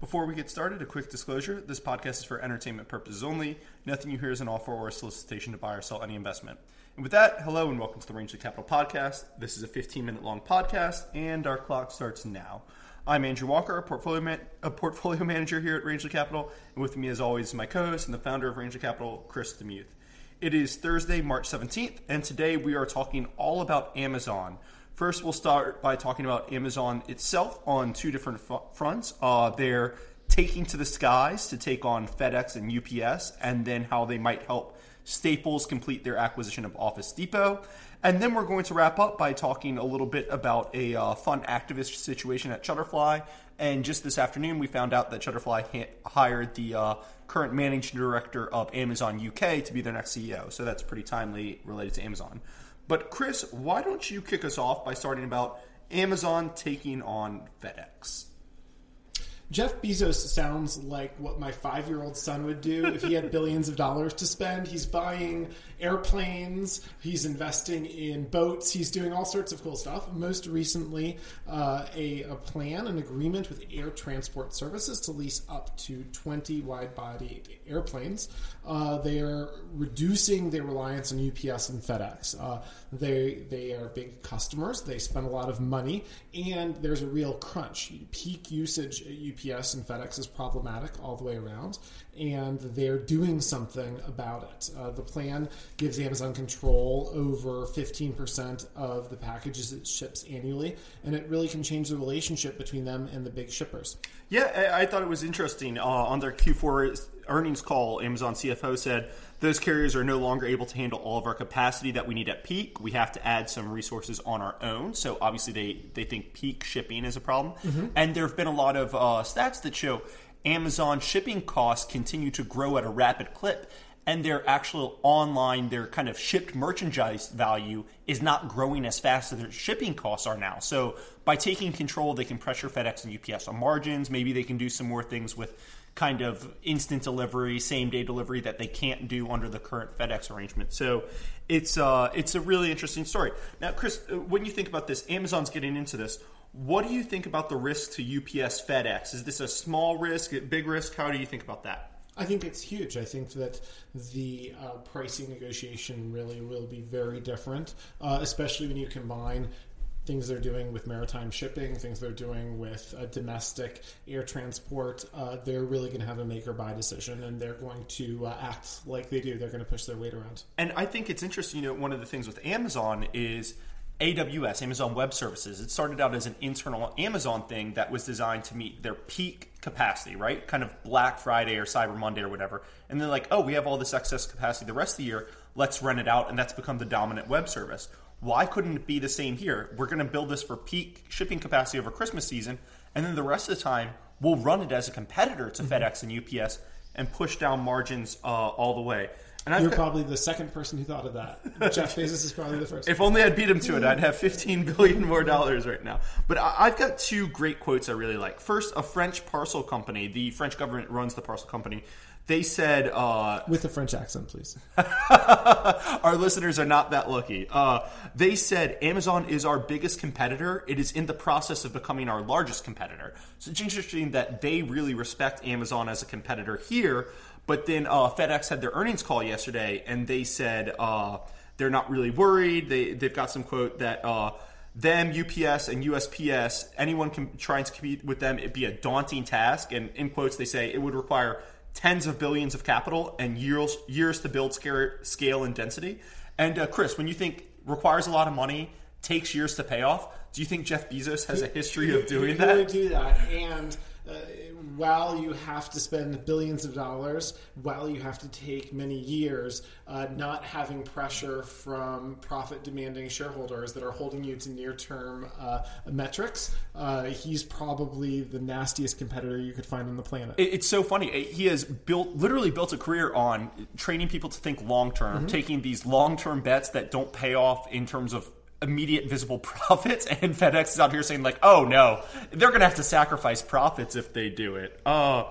Before we get started, a quick disclosure this podcast is for entertainment purposes only. Nothing you hear is an offer or a solicitation to buy or sell any investment. And with that, hello and welcome to the Rangeley Capital Podcast. This is a 15 minute long podcast, and our clock starts now. I'm Andrew Walker, a portfolio, man- a portfolio manager here at Rangeley Capital, and with me, as always, is my co host and the founder of Rangeley Capital, Chris Demuth. It is Thursday, March 17th, and today we are talking all about Amazon. First, we'll start by talking about Amazon itself on two different fronts. Uh, they're taking to the skies to take on FedEx and UPS, and then how they might help Staples complete their acquisition of Office Depot. And then we're going to wrap up by talking a little bit about a uh, fun activist situation at Shutterfly. And just this afternoon, we found out that Shutterfly hired the uh, current managing director of Amazon UK to be their next CEO. So that's pretty timely related to Amazon. But Chris, why don't you kick us off by starting about Amazon taking on FedEx? Jeff Bezos sounds like what my five year old son would do if he had billions of dollars to spend. He's buying airplanes, he's investing in boats, he's doing all sorts of cool stuff. Most recently, uh, a, a, plan, an agreement with Air Transport Services to lease up to 20 wide body airplanes. Uh, they are reducing their reliance on UPS and FedEx. Uh, they, they are big customers, they spend a lot of money, and there's a real crunch. Peak usage at UPS UPS and FedEx is problematic all the way around, and they're doing something about it. Uh, the plan gives Amazon control over 15% of the packages it ships annually, and it really can change the relationship between them and the big shippers. Yeah, I thought it was interesting. Uh, on their Q4 earnings call, Amazon CFO said, those carriers are no longer able to handle all of our capacity that we need at peak. We have to add some resources on our own. So obviously, they they think peak shipping is a problem. Mm-hmm. And there have been a lot of uh, stats that show Amazon shipping costs continue to grow at a rapid clip. And their actual online, their kind of shipped merchandise value is not growing as fast as their shipping costs are now. So by taking control, they can pressure FedEx and UPS on margins. Maybe they can do some more things with kind of instant delivery, same day delivery that they can't do under the current FedEx arrangement. So it's uh, it's a really interesting story. Now, Chris, uh, when you think about this, Amazon's getting into this. What do you think about the risk to UPS FedEx? Is this a small risk, a big risk? How do you think about that? I think it's huge. I think that the uh, pricing negotiation really will be very different, uh, especially when you combine things they're doing with maritime shipping, things they're doing with uh, domestic air transport, uh, they're really going to have a make or buy decision, and they're going to uh, act like they do. They're going to push their weight around. And I think it's interesting. You know, one of the things with Amazon is. AWS, Amazon Web Services, it started out as an internal Amazon thing that was designed to meet their peak capacity, right? Kind of Black Friday or Cyber Monday or whatever. And they're like, oh, we have all this excess capacity the rest of the year. Let's rent it out. And that's become the dominant web service. Why couldn't it be the same here? We're going to build this for peak shipping capacity over Christmas season, and then the rest of the time we'll run it as a competitor to mm-hmm. FedEx and UPS and push down margins uh, all the way. And You're got, probably the second person who thought of that. Jeff Bezos is probably the first. If only I'd beat him to it, I'd have 15 billion more dollars right now. But I, have got two great quotes I really like. First, a French parcel company. The French government runs the parcel company they said uh, with a French accent, please. our listeners are not that lucky. Uh, they said Amazon is our biggest competitor. It is in the process of becoming our largest competitor. So it's interesting that they really respect Amazon as a competitor here. But then uh, FedEx had their earnings call yesterday, and they said uh, they're not really worried. They they've got some quote that uh, them, UPS, and USPS, anyone can, trying to compete with them, it'd be a daunting task. And in quotes, they say it would require tens of billions of capital and years years to build scale, scale and density. And uh, Chris, when you think requires a lot of money, takes years to pay off, do you think Jeff Bezos has a history of doing that? do that, and uh, while you have to spend billions of dollars, while you have to take many years, uh, not having pressure from profit demanding shareholders that are holding you to near term uh, metrics, uh, he's probably the nastiest competitor you could find on the planet. It's so funny. He has built, literally built a career on training people to think long term, mm-hmm. taking these long term bets that don't pay off in terms of immediate visible profits and FedEx is out here saying like, "Oh no, they're going to have to sacrifice profits if they do it." Uh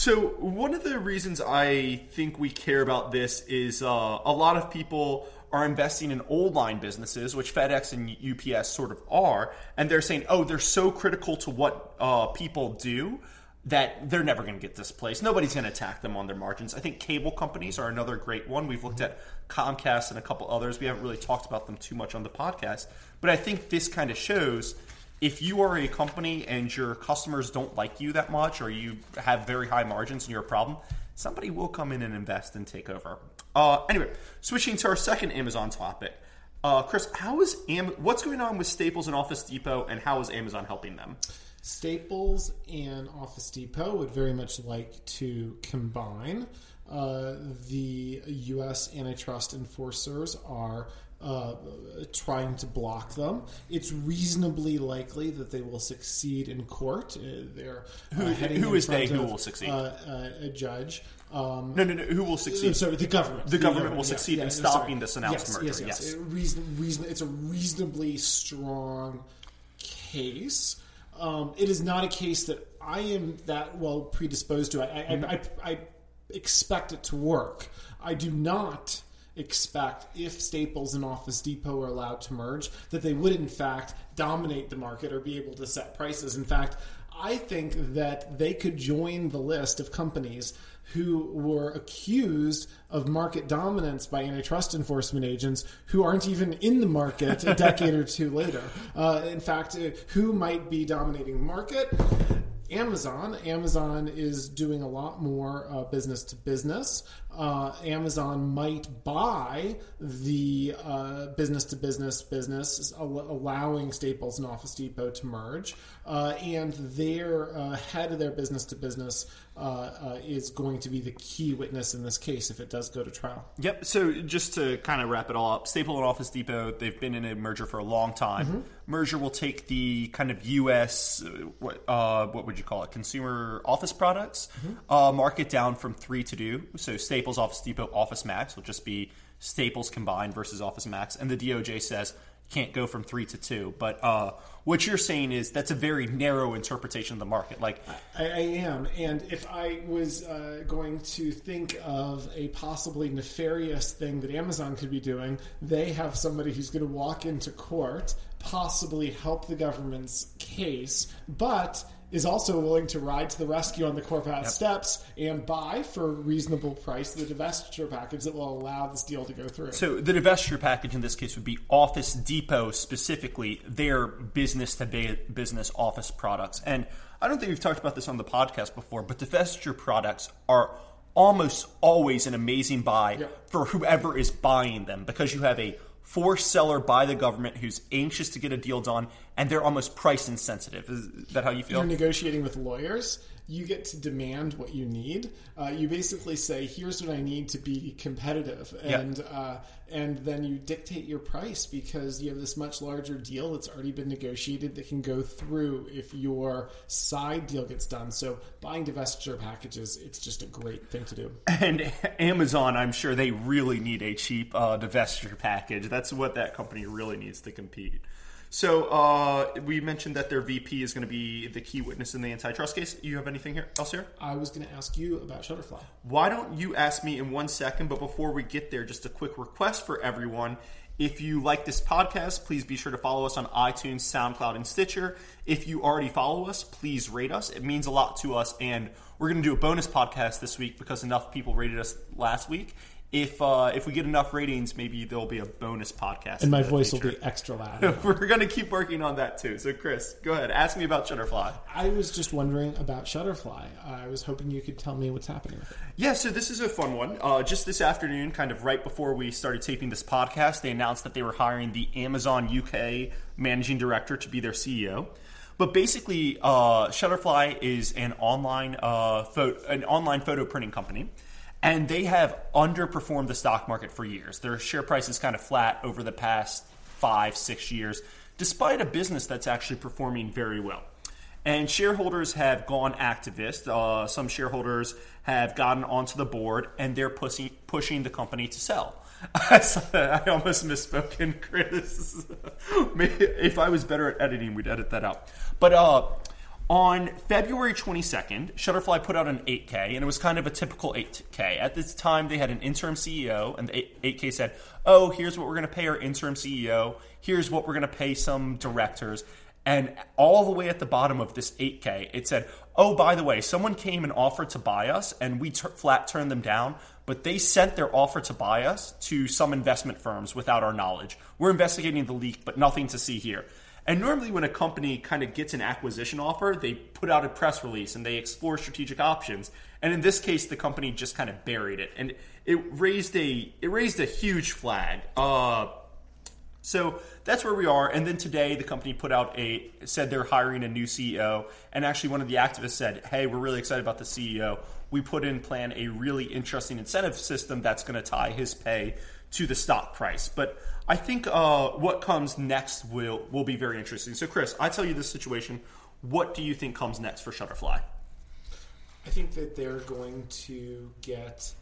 so one of the reasons I think we care about this is uh, a lot of people are investing in old line businesses, which FedEx and UPS sort of are, and they're saying, "Oh, they're so critical to what uh, people do." That they're never going to get displaced. Nobody's going to attack them on their margins. I think cable companies are another great one. We've looked at Comcast and a couple others. We haven't really talked about them too much on the podcast, but I think this kind of shows if you are a company and your customers don't like you that much or you have very high margins and you're a problem, somebody will come in and invest and take over. Uh, anyway, switching to our second Amazon topic. Uh, Chris, how is Am- what's going on with Staples and Office Depot, and how is Amazon helping them? Staples and Office Depot would very much like to combine. Uh, the U.S. antitrust enforcers are uh, trying to block them. It's reasonably likely that they will succeed in court. Uh, they're uh, Who- heading who in is they front who will succeed? Uh, uh, a judge. Um, No, no, no. Who will succeed? Sorry, the government. The government will succeed yeah, in no, stopping sorry. this announced yes, merger, Yes, yes. yes. A reason, reason, it's a reasonably strong case. Um, it is not a case that I am that well predisposed to. I, I, Mm-hmm. I, I expect it to work. I do not expect if Staples and Office Depot are allowed to merge that they would in fact dominate the market or be able to set prices. In fact, I think that they could join the list of companies who were accused of market dominance by antitrust enforcement agents who aren't even in the market a decade or two later. Uh, in fact, uh, who might be dominating the market? Amazon. Amazon is doing a lot more uh, business to business. Uh, Amazon might buy the business to business business, allowing Staples and Office Depot to merge. Uh, and their uh, head of their business to business is going to be the key witness in this case if it does go to trial. Yep. So just to kind of wrap it all up, Staples and Office Depot, they've been in a merger for a long time. Mm-hmm. Merger will take the kind of U.S. uh, what uh, what would you call it? Consumer office products Mm-hmm. uh, market down from three to two. So Staples, Office Depot, Office Max will just be Staples combined versus Office Max, and the DOJ says can't go from three to two. But uh, what you're saying is that's a very narrow interpretation of the market. Like I, I am, and if I was uh, going to think of a possibly nefarious thing that Amazon could be doing, they have somebody who's going to walk into court, possibly help the government's case, but is also willing to ride to the rescue on the court house steps and buy for a reasonable price the divestiture package that will allow this deal to go through. So the divestiture package in this case would be Office Depot specifically, their business to business office products. And I don't think we've talked about this on the podcast before, but divestiture products are almost always an amazing buy Yeah. for whoever is buying them because you have a forced seller by the government who's anxious to get a deal done and they're almost price insensitive. Is that how you feel? you're negotiating with lawyers, you get to demand what you need. Uh, you basically say, "Here's what I need to be competitive," and uh, and then you dictate your price because you have this much larger deal that's already been negotiated that can go through if your side deal gets done. So buying divestiture packages, it's just a great thing to do. And Amazon, I'm sure they really need a cheap uh, divestiture package. That's what that company really needs to compete. So uh, we mentioned that their VP is going to be the key witness in the antitrust case. You have anything here, else here? I was going to ask you about Shutterfly. Why don't you ask me in one second? But before we get there, just a quick request for everyone. If you like this podcast, please be sure to follow us on iTunes, SoundCloud, and Stitcher. If you already follow us, please rate us. It means a lot to us. And we're going to do a bonus podcast this week because enough people rated us last week. If uh, if we get enough ratings, maybe there'll be a bonus podcast. And my voice will be extra loud. We're going to keep working on that too. So, Chris, go ahead. Ask me about Shutterfly. I was just wondering about Shutterfly. I was hoping you could tell me what's happening with it. Yeah, so this is a fun one. Uh, just this afternoon, kind of right before we started taping this podcast, they announced that they were hiring the Amazon UK managing director to be their CEO. But basically, uh, Shutterfly is an online uh, photo, an online photo printing company, and they have underperformed the stock market for years. Their share price is kind of flat over the past five, six years, despite a business that's actually performing very well. And shareholders have gone activist. Uh, some shareholders have gotten onto the board and they're pushing, pushing the company to sell. I almost misspoken, Chris. If I was better at editing, we'd edit that out. But uh, on February 22nd, Shutterfly put out an 8K, and it was kind of a typical 8K. At this time, they had an interim CEO, and the 8K said, Oh, here's what we're going to pay our interim CEO, here's what we're going to pay some directors. And all the way at the bottom of this 8K, it said, "Oh, by the way, someone came and offered to buy us, and we t- flat turned them down. But they sent their offer to buy us to some investment firms without our knowledge. We're investigating the leak, but nothing to see here." And normally, when a company kind of gets an acquisition offer, they put out a press release and they explore strategic options. And in this case, the company just kind of buried it, and it raised a it raised a huge flag. Uh, so that's where we are. And then today, the company put out a said they're hiring a new CEO, and actually, one of the activists said, "Hey, we're really excited about the CEO. We put in plan a really interesting incentive system that's going to tie his pay to the stock price." But I think uh, what comes next will will be very interesting. So, Chris, I tell you this situation. What do you think comes next for Shutterfly? I think that they're going to get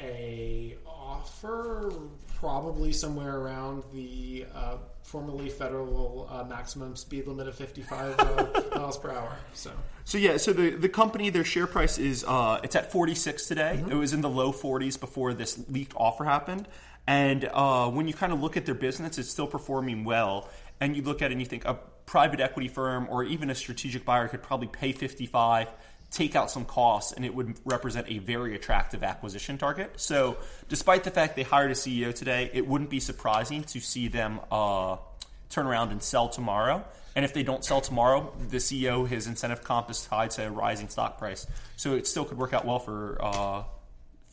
a offer probably somewhere around the uh, formerly federal uh, maximum speed limit of 55 uh, miles per hour. So. So yeah, so the, the company their share price is uh, it's at 46 today. It was in the low 40s before this leaked offer happened. And uh, when you kind of look at their business, it's still performing well. And you look at it and you think a private equity firm or even a strategic buyer could probably pay 55 take out some costs and it would represent a very attractive acquisition target. So, despite the fact they hired a CEO today, it wouldn't be surprising to see them uh, turn around and sell tomorrow. And if they don't sell tomorrow, the CEO, his incentive comp is tied to a rising stock price. So it still could work out well for uh,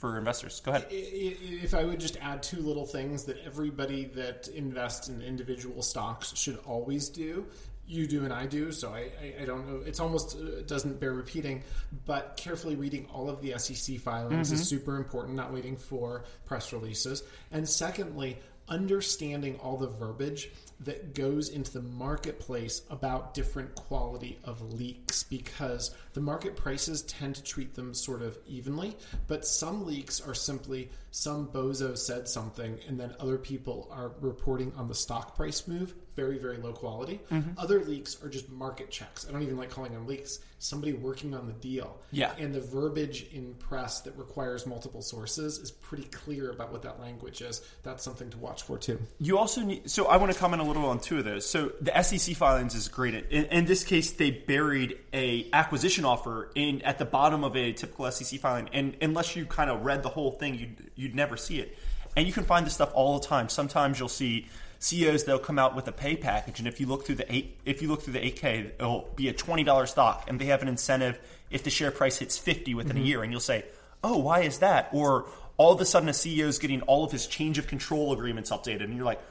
for investors. Go ahead. If I would just add two little things that everybody that invests in individual stocks should always do you do and I do, so I, I, I don't know. It's almost uh, doesn't bear repeating, but carefully reading all of the SEC filings mm-hmm. is super important. Not waiting for press releases, and secondly, understanding all the verbiage that goes into the marketplace about different quality of leaks because the market prices tend to treat them sort of evenly but some leaks are simply some bozo said something and then other people are reporting on the stock price move very very low quality. Mm-hmm. other leaks are just market checks. I don't even like calling them leaks. Somebody working on the deal. Yeah. And the verbiage in press that requires multiple sources is pretty clear about what that language is. That's something to watch for too. You also need so i want to comment a little on two of those. So the sec filings is great. In, in this case they buried a acquisition offer in at the bottom of a typical sec filing. And unless you kind of read the whole thing you'd, you'd never see it. And you can find this stuff all the time. Sometimes you'll see CEOs they'll come out with a pay package, and if you look through the eight, if you look through the 8K, it'll be a twenty dollars stock, and they have an incentive if the share price hits fifty within mm-hmm. a year, and you'll say, oh, why is that? Or all of a sudden a CEO is getting all of his change of control agreements updated, and you're like,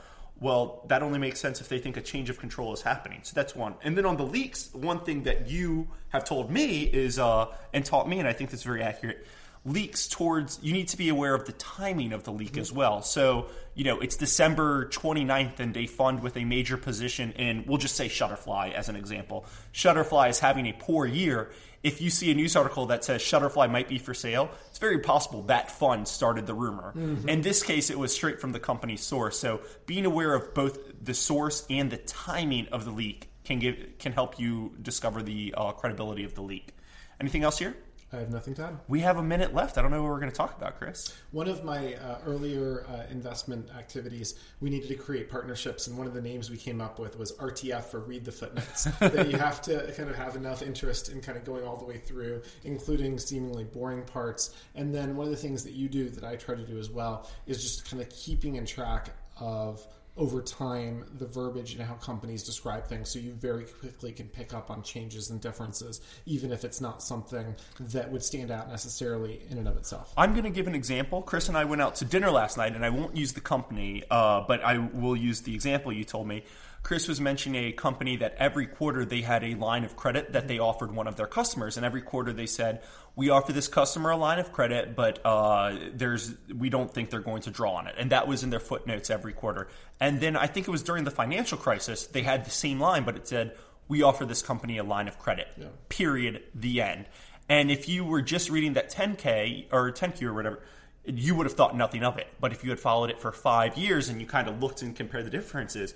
well, that only makes sense if they think a change of control is happening. So that's one. And then on the leaks, one thing that you have told me is, uh, and taught me, and I think that's very accurate leaks towards you need to be aware of the timing of the leak as well. So you know it's december 29th and they fund with a major position in we'll just say shutterfly as an example. Shutterfly is having a poor year. If you see a news article that says shutterfly might be for sale it's very possible that fund started the rumor. Mm-hmm. in this case it was straight from the company's source. So being aware of both the source and the timing of the leak can give can help you discover the uh, credibility of the leak. Anything else here I have nothing to add. We have a minute left. I don't know what we're going to talk about, Chris. One of my uh, earlier uh, investment activities, we needed to create partnerships, and one of the names we came up with was RTF for Read the Footnotes. that you have to kind of have enough interest in kind of going all the way through, including seemingly boring parts. And then one of the things that you do that I try to do as well is just kind of keeping in track of over time the verbiage and how companies describe things so you very quickly can pick up on changes and differences even if it's not something that would stand out necessarily in and of itself. I'm going to give an example. Chris and i went out to dinner last night and i won't use the company uh, but i will use the example you told me Chris was mentioning a company that every quarter they had a line of credit that they offered one of their customers, and every quarter they said, "We offer this customer a line of credit, but uh, there's we don't think they're going to draw on it." And that was in their footnotes every quarter. And then I think it was during the financial crisis they had the same line, but it said, "We offer this company a line of credit." Yeah. Period. The end. And if you were just reading that 10k or 10q or whatever you would have thought nothing of it. But if you had followed it for five years and you kind of looked and compared the differences,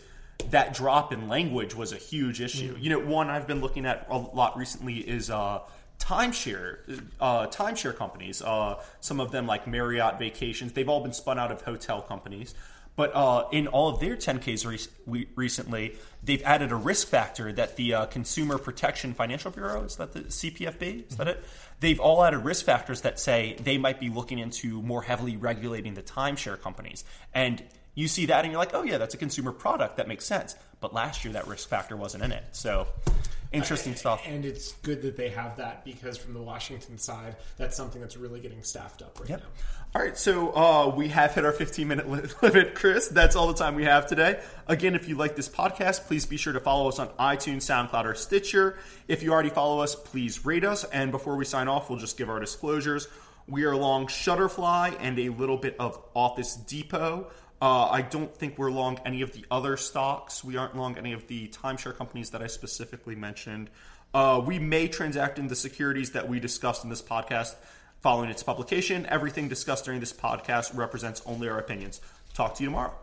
that drop in language was a huge issue. Mm. You know, one I've been looking at a lot recently is uh, timeshare uh, timeshare companies. Uh, some of them like Marriott Vacations. They've all been spun out of hotel companies. But uh, in all of their 10Ks re- we, recently, they've added a risk factor that the uh, Consumer Protection Financial Bureau, is that the CPFB? Is that it? They've all added risk factors that say they might be looking into more heavily regulating the timeshare companies. And you see that and you're like, oh, yeah, that's a consumer product. That makes sense. But last year, that risk factor wasn't in it. So interesting stuff. And it's good that they have that because from the Washington side, that's something that's really getting staffed up right Yep. now. All right, so uh, we have hit our 15 minute li- limit, Chris. That's all the time we have today. Again, if you like this podcast, please be sure to follow us on iTunes, SoundCloud, or Stitcher. If you already follow us, please rate us. And before we sign off, we'll just give our disclosures. We are long Shutterfly and a little bit of Office Depot. Uh, I don't think we're long any of the other stocks. We aren't long any of the timeshare companies that I specifically mentioned. Uh, we may transact in the securities that we discussed in this podcast following its publication. Everything discussed during this podcast represents only our opinions. Talk to you tomorrow.